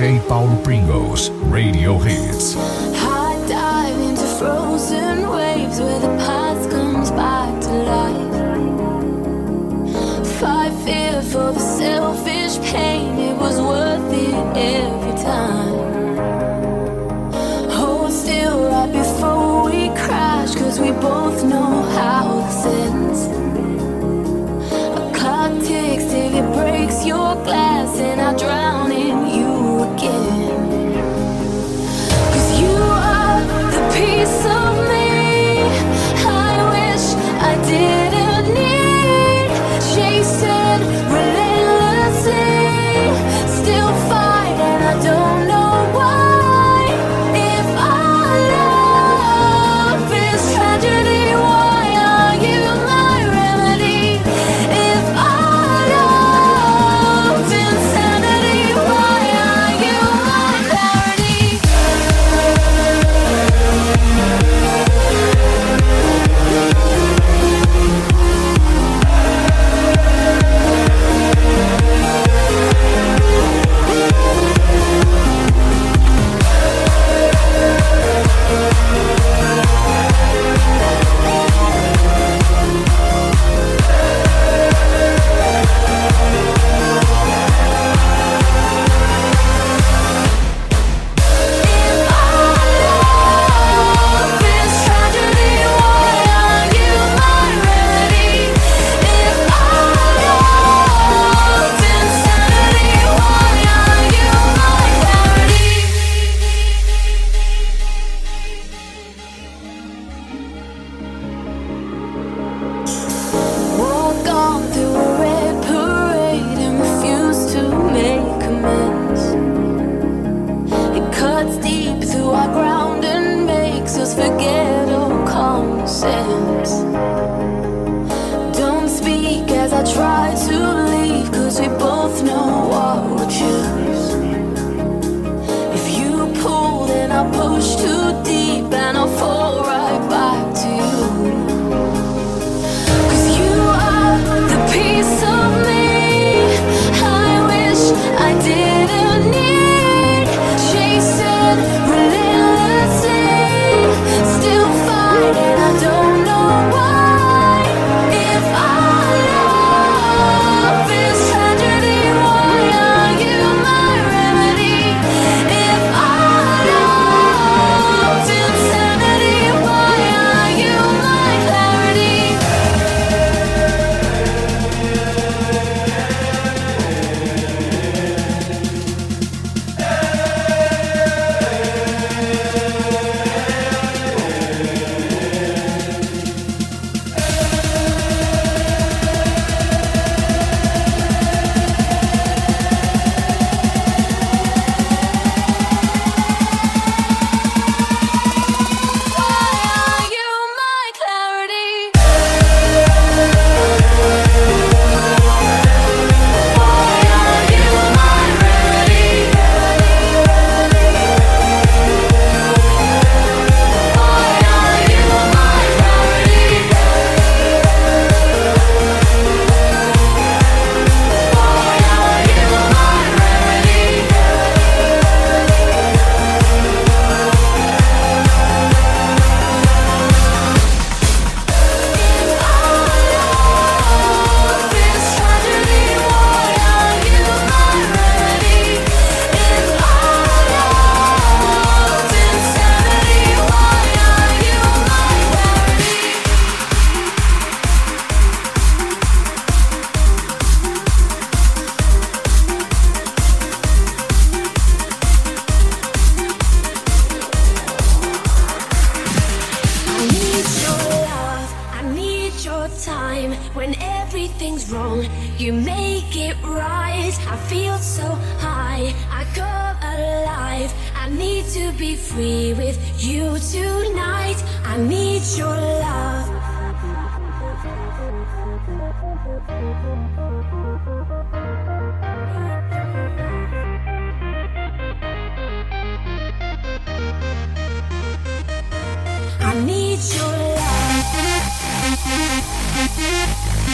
DJ Paulo Pringles, Radio Hits. Dive into frozen waves where the past comes back to life. Fight fear for the selfish pain, it was worth it every time.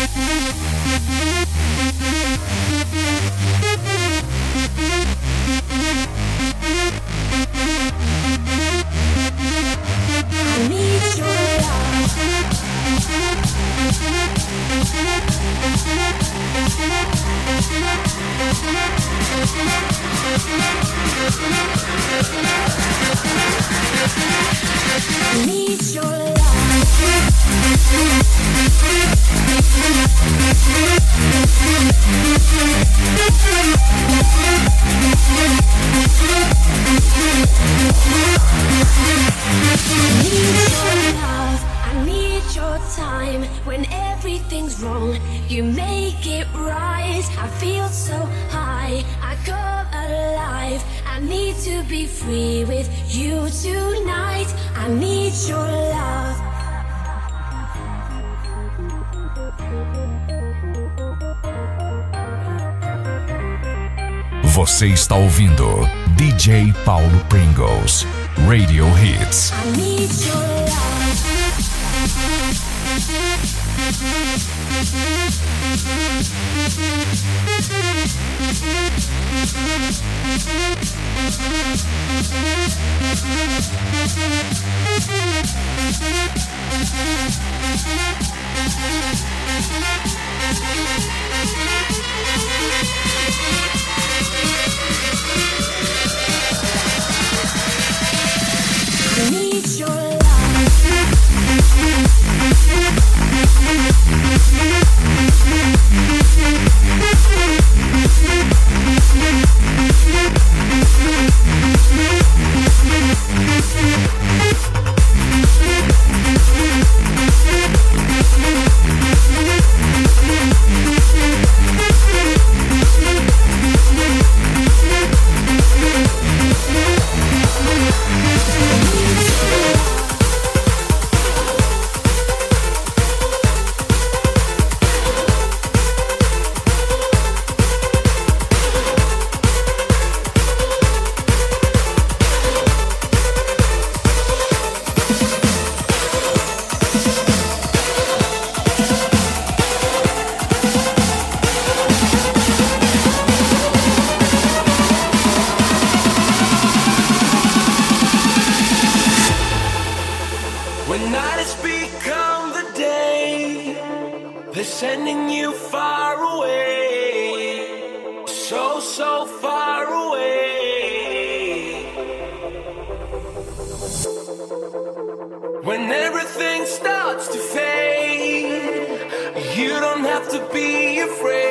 Thank you. to be afraid.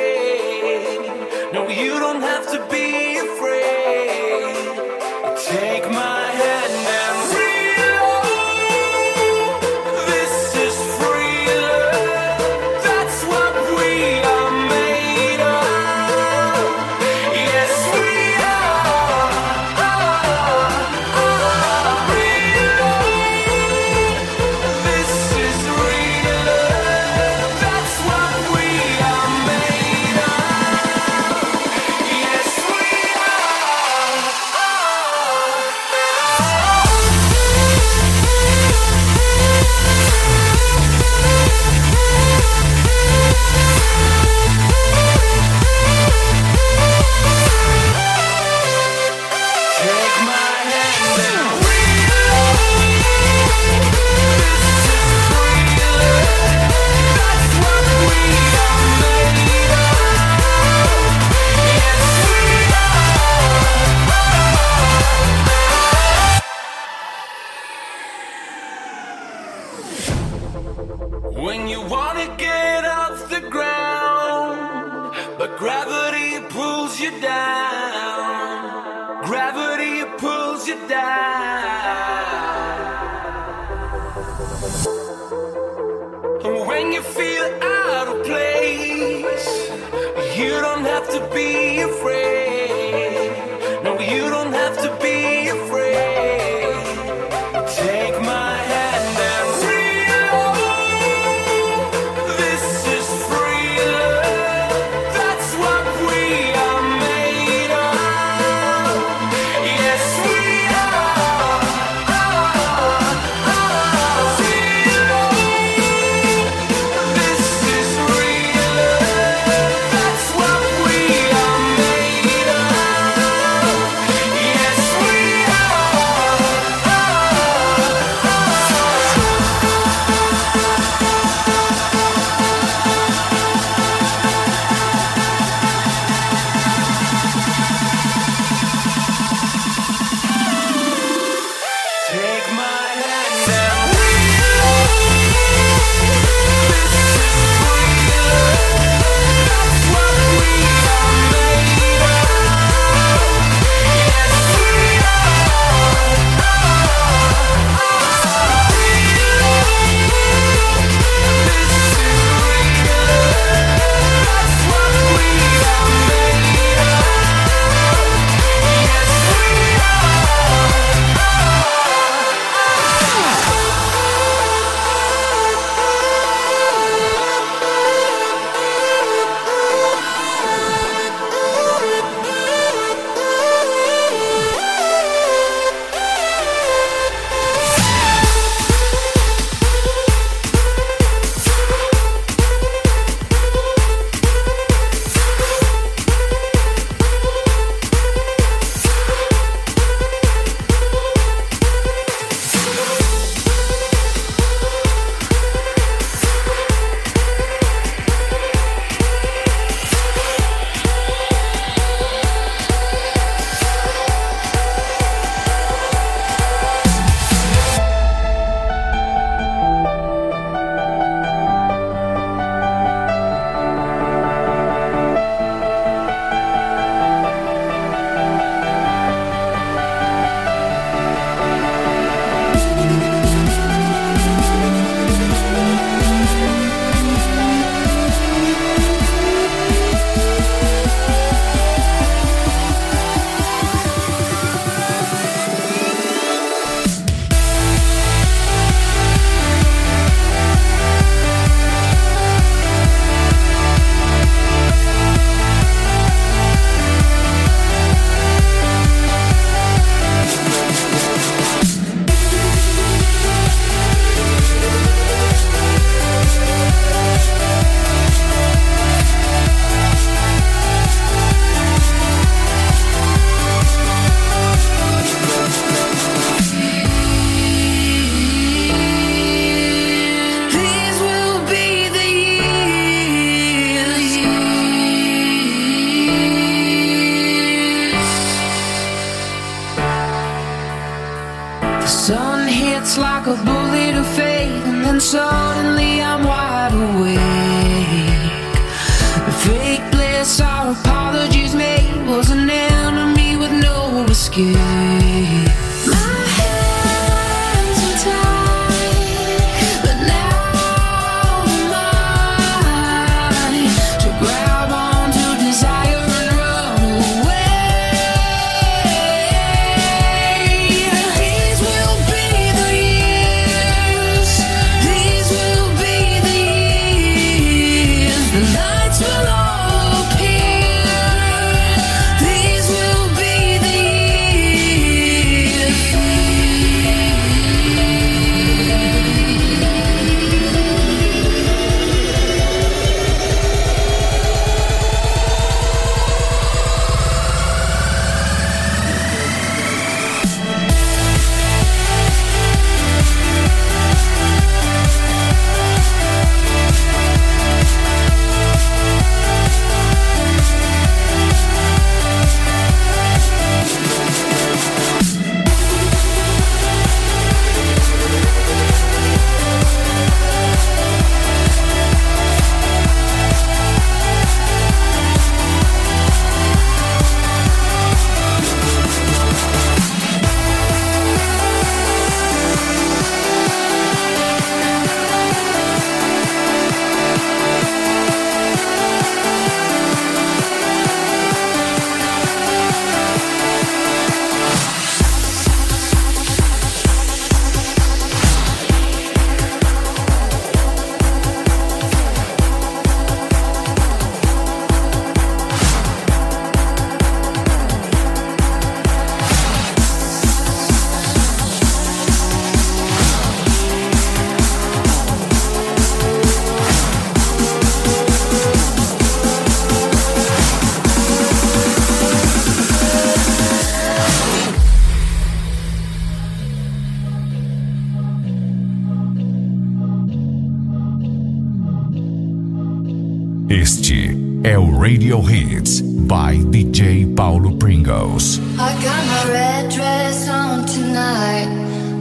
é o Radio Hits by DJ Paulo Pringles. I got my red dress on tonight,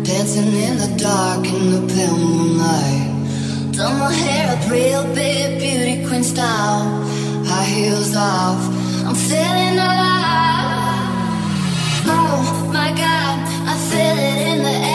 dancing in the dark in the pale moonlight. Done my hair up real big, beauty queen style, high heels off. I'm feeling alive. Oh my God, I feel it in the air.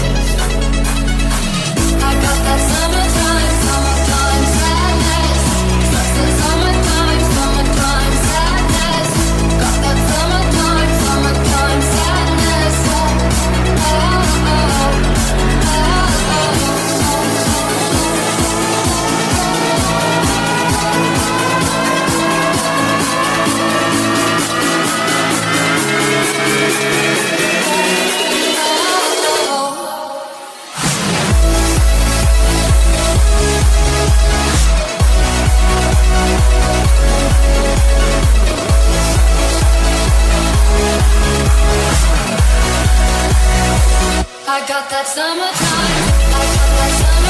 I got that summertime. I got that summertime.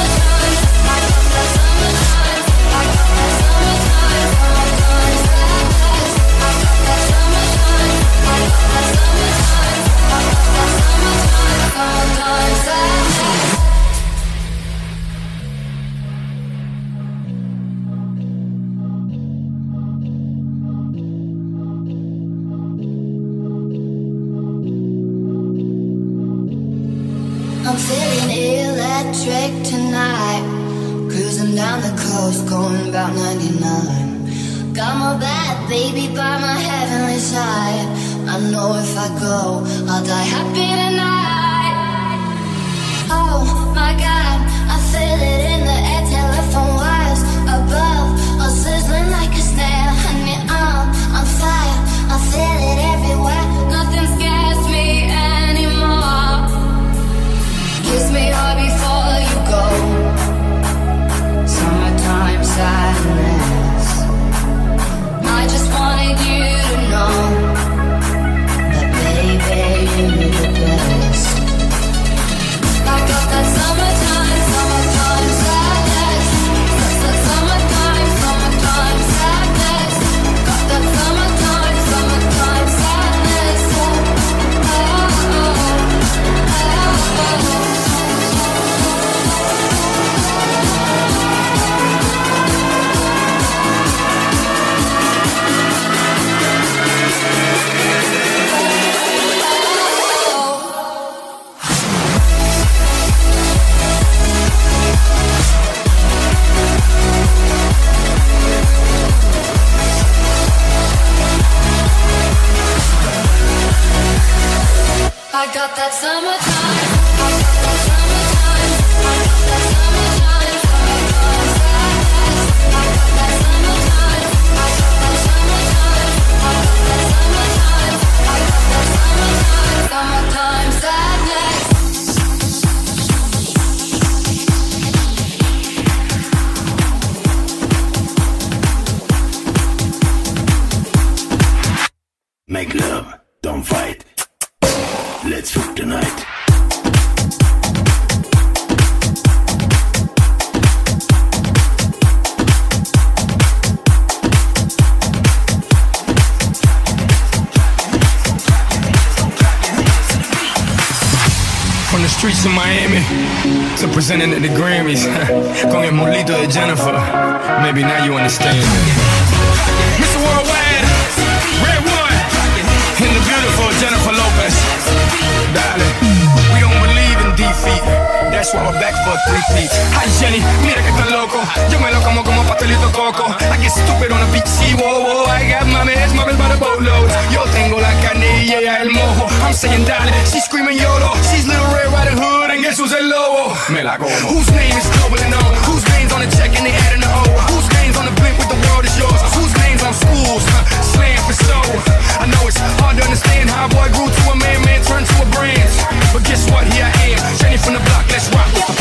the coast, going about 99. Got my bad baby by my heavenly side. I know if I go, I'll die happy tonight. Oh my god, I feel it. you look at ground. I got that summertime. Presenting at the Grammys. Con el mulito de Jennifer. Maybe now you understand. Mr. Worldwide, RedOne, and the beautiful Jennifer Lopez. Darling, we don't believe in defeat. That's why we're back for three feet. Hi Jenny, mira que está loco. Yo me lo como pastelito coco. I get stupid on a beach, whoa, whoa. I got mames, mames by the boatload. Yo tengo la carne y ella el mojo. I'm saying darling, she's screaming YOLO. She's little Red Riding Hood and guess who's el lobo? Me la como. Whose name is global and known? Whose name's on the check and they adding the O? Whose name's on the blimp with the world is yours? Whose name's on schools? Huh? Slam for so. I know it's hard to understand how a boy grew to a man, man turned to a brand. But guess what? Here I am, Jenny from the block. Let's rock with the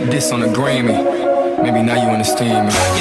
this on a Grammy. Maybe now you understand me.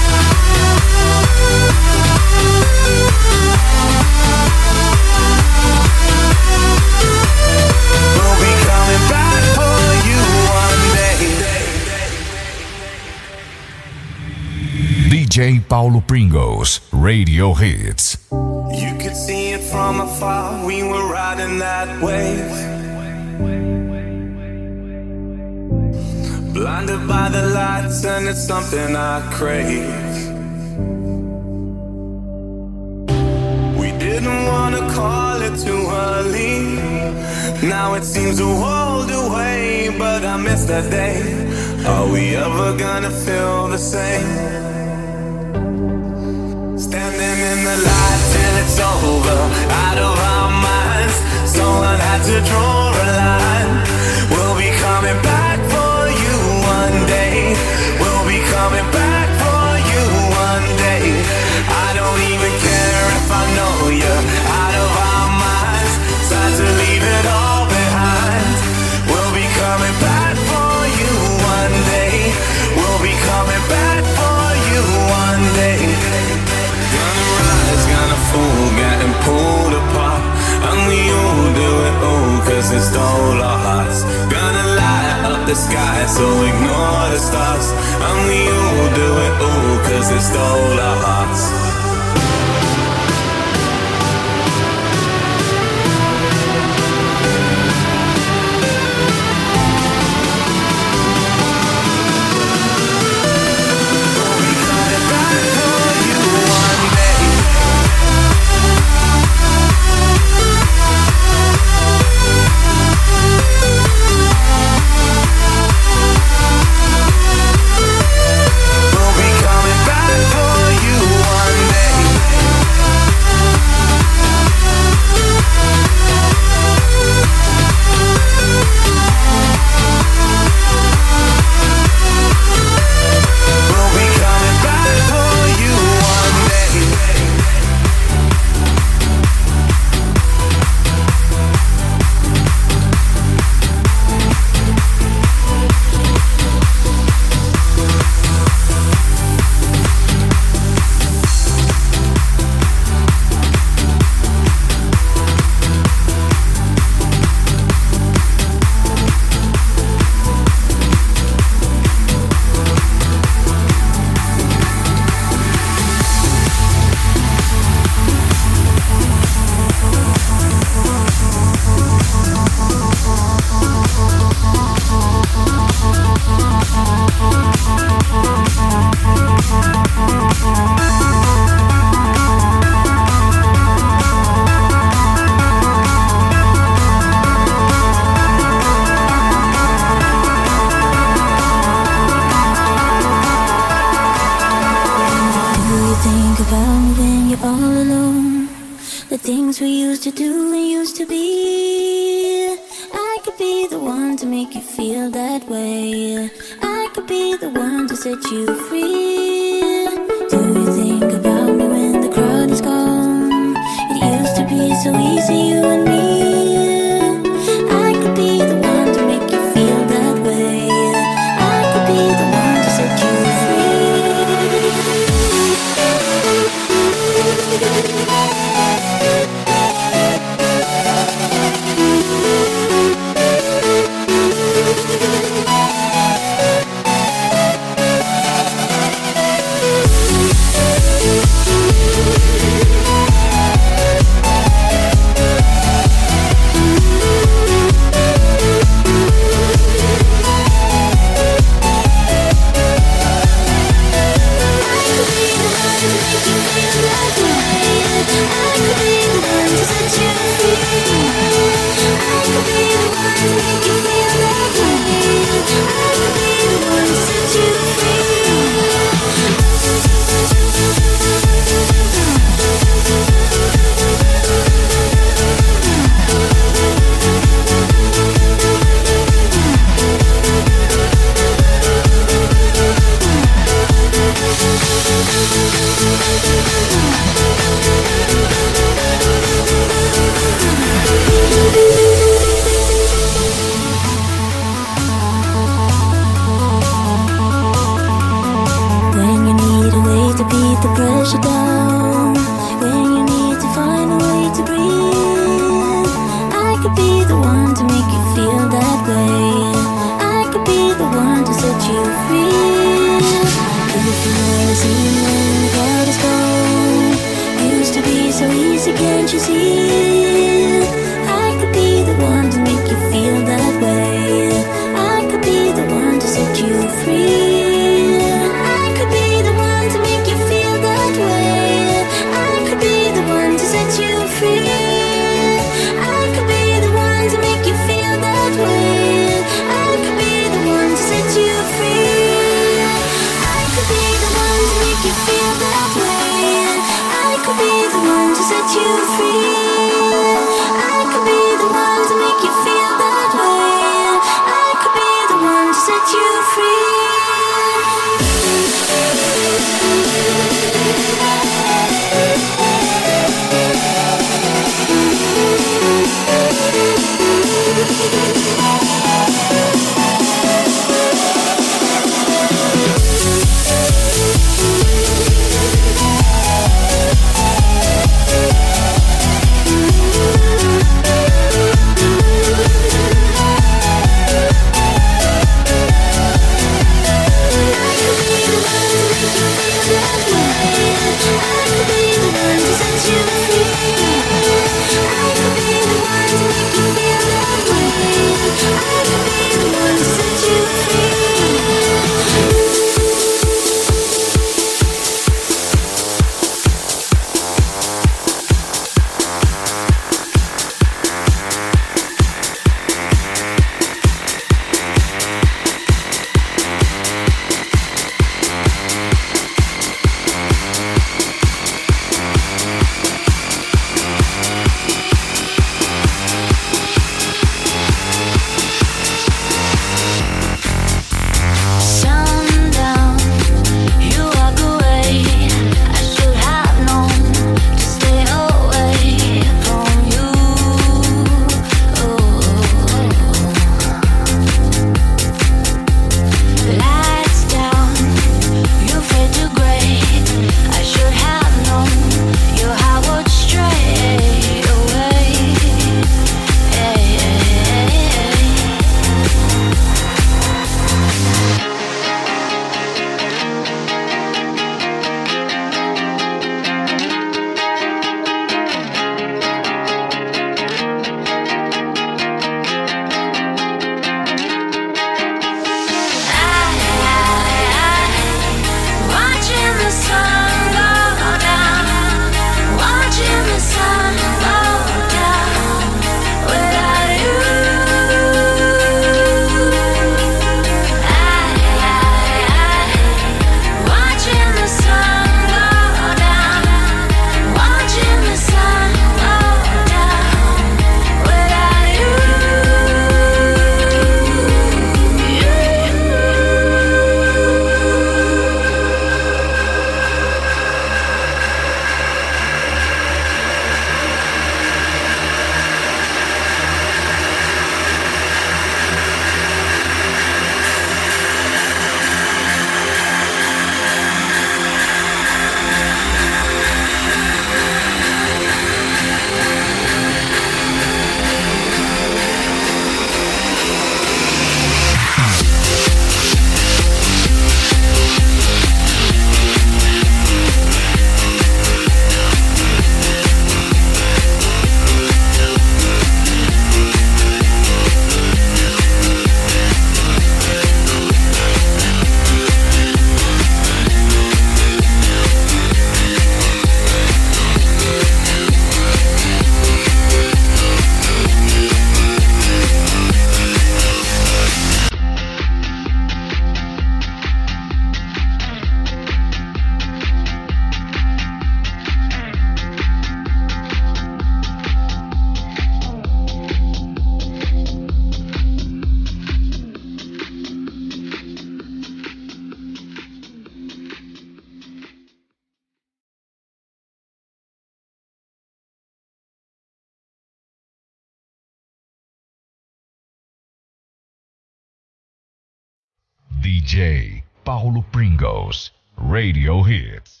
Paulo Pringles, Radio Hits.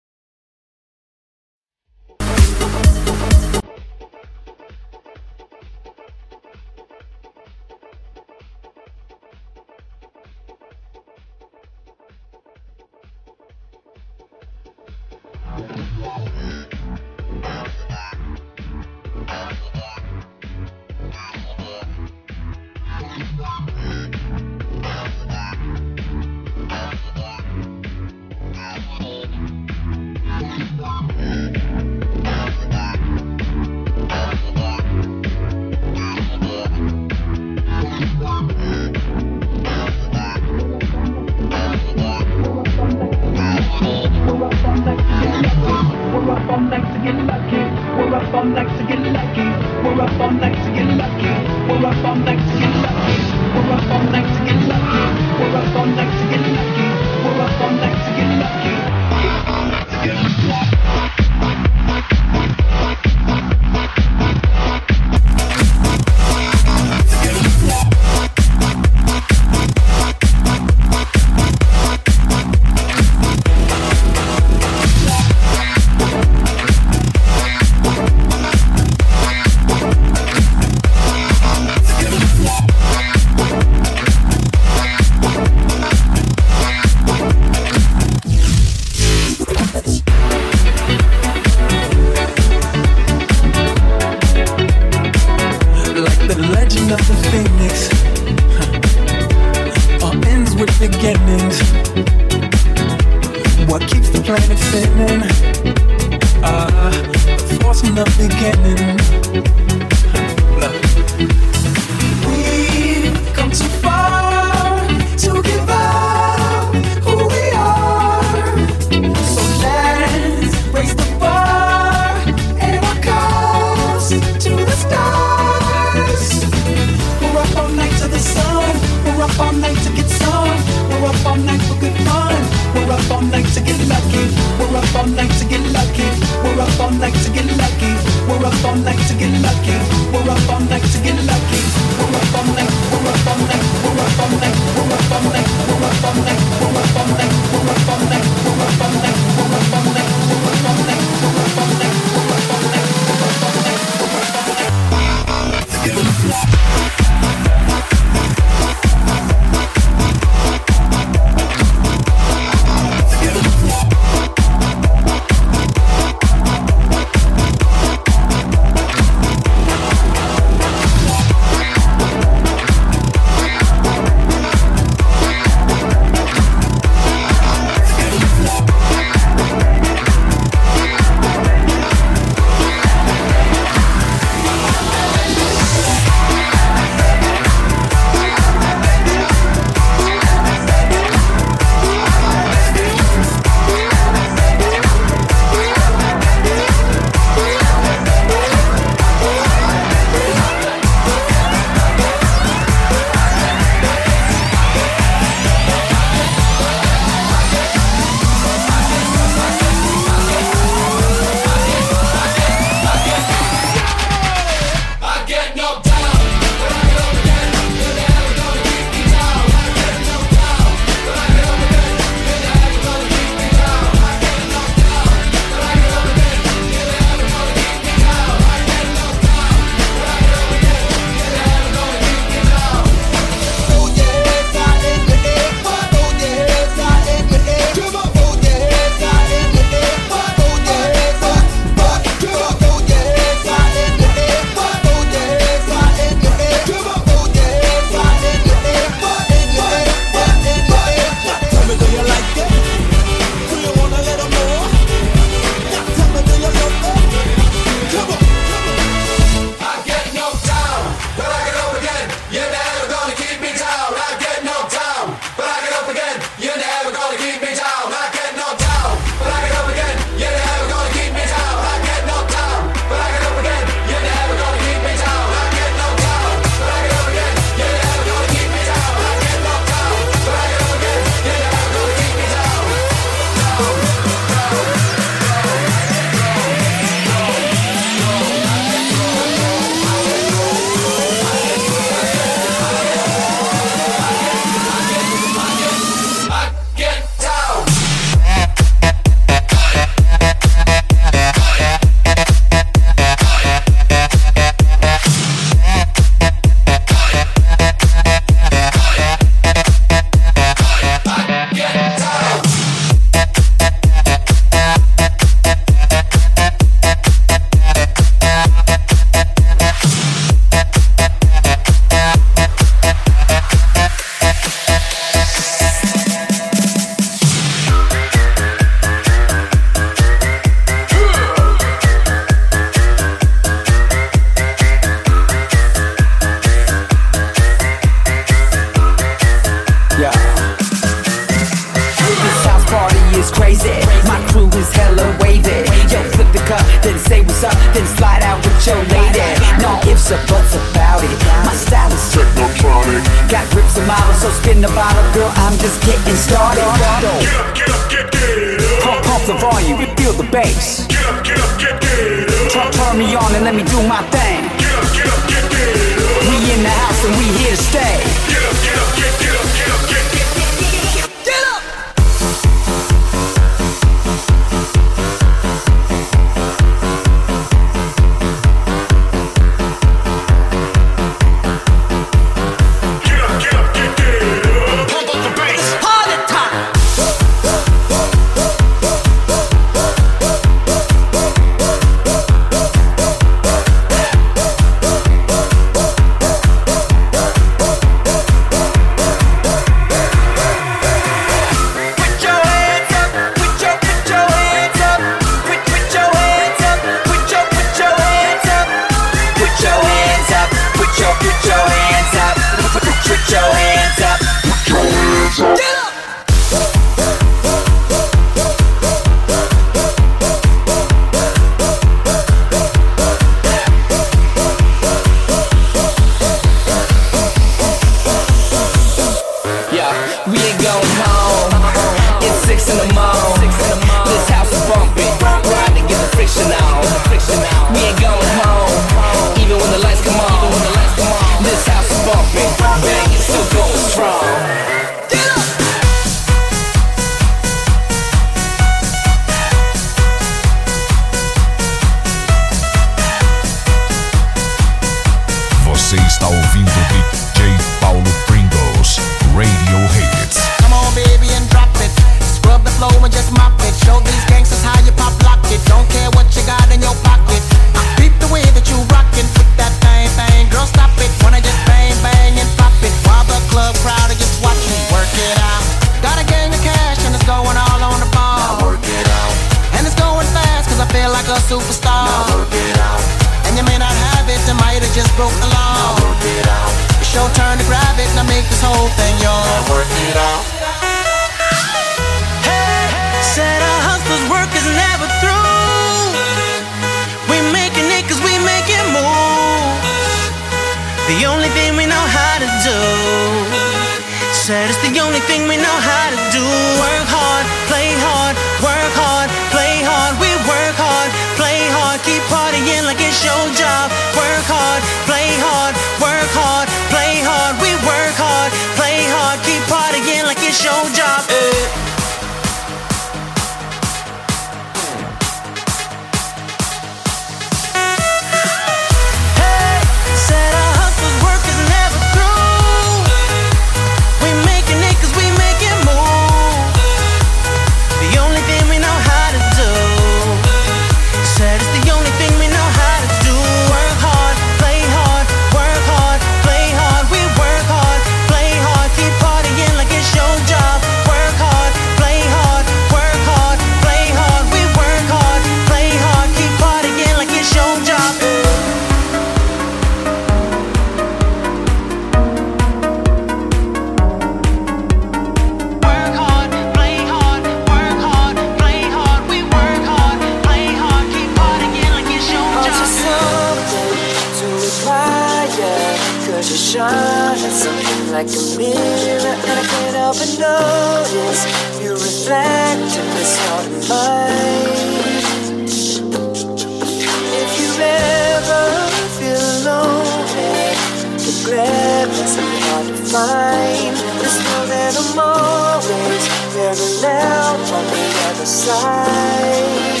mine is still there moment, staring out on the other side.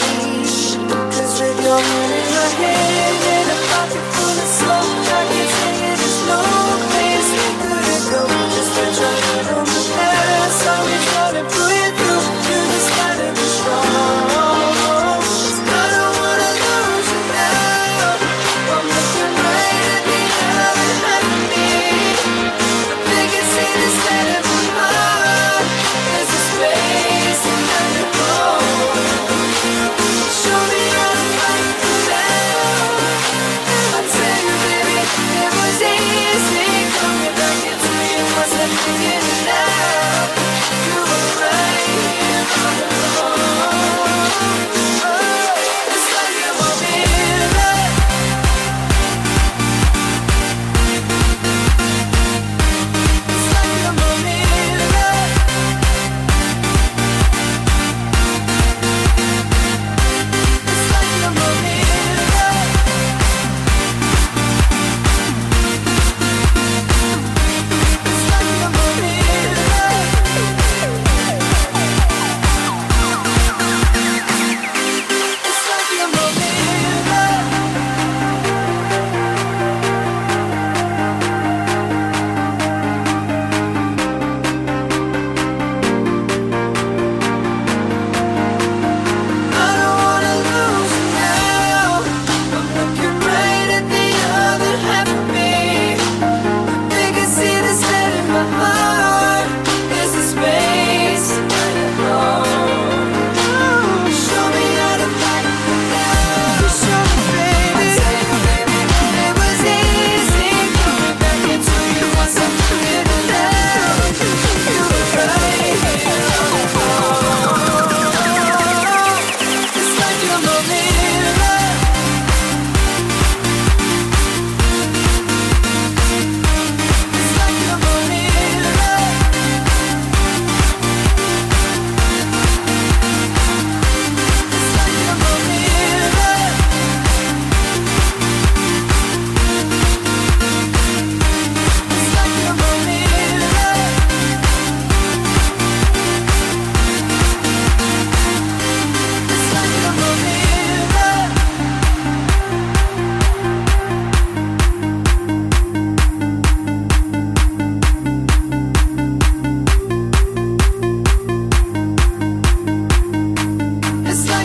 Cause with your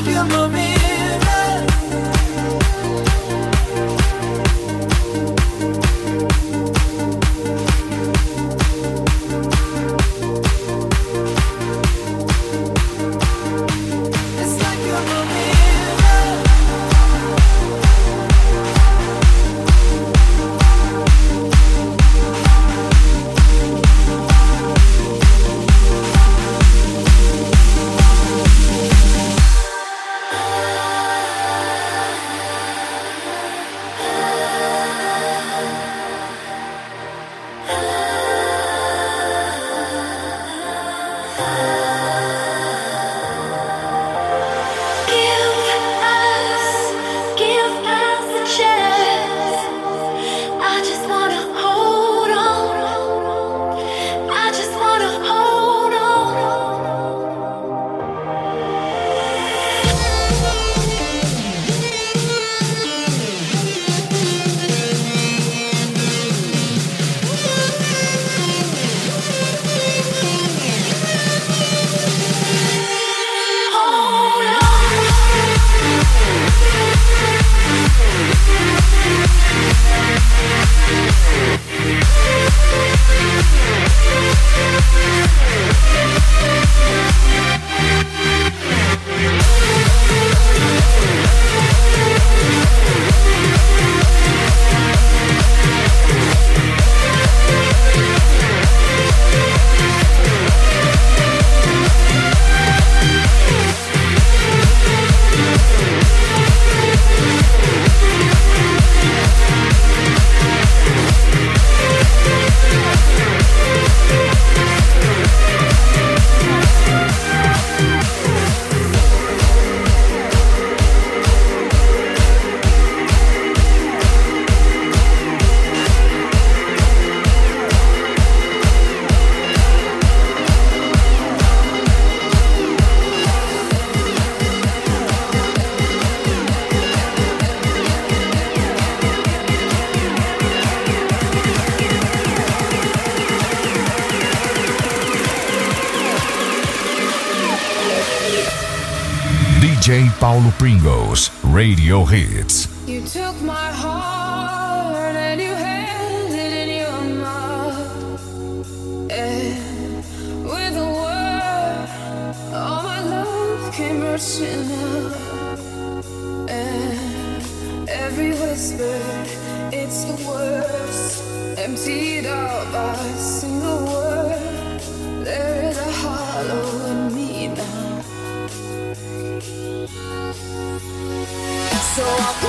you DJ Paulo Pringles, Radio Hits. You took my heart and you held it in your mouth. And with a word, all my love came rushing out. And every whisper, it's the worst. Emptied out by a single So I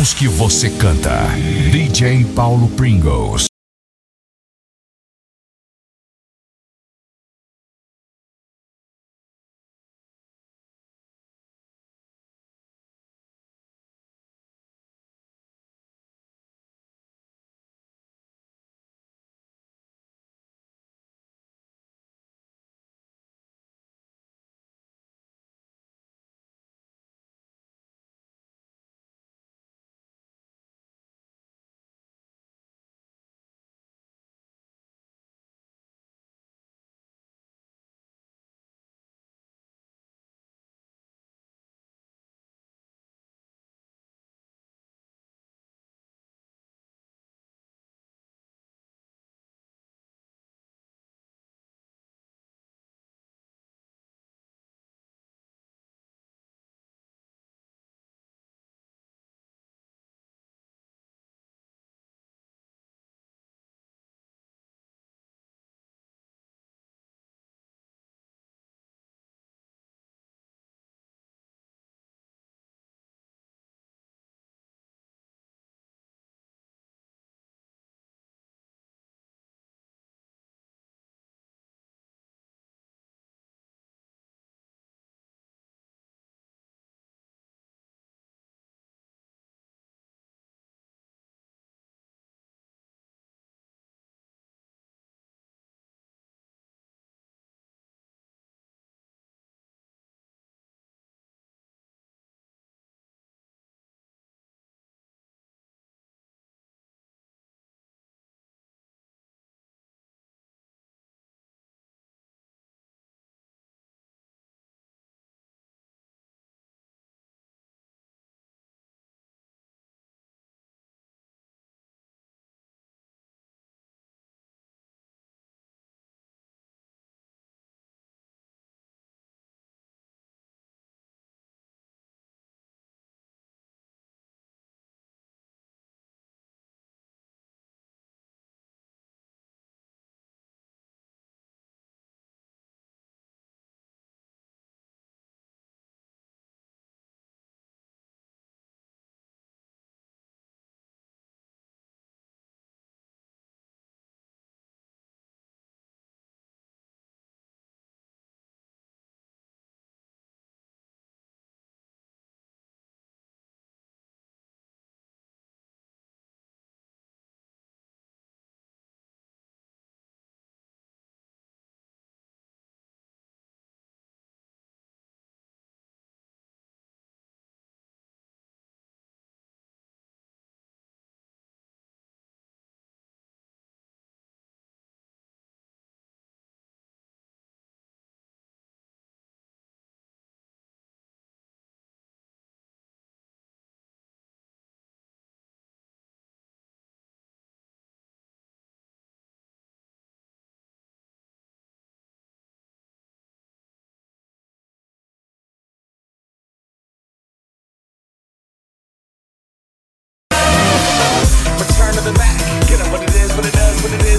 sons que você canta. DJ Paulo Pringles.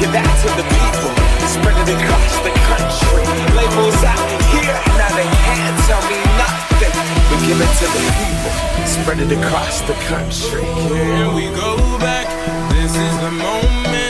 Give that to the people, spread it across the country. Labels out here, now they can't tell me nothing. We give it to the people, spread it across the country. Here we go back. This is the moment.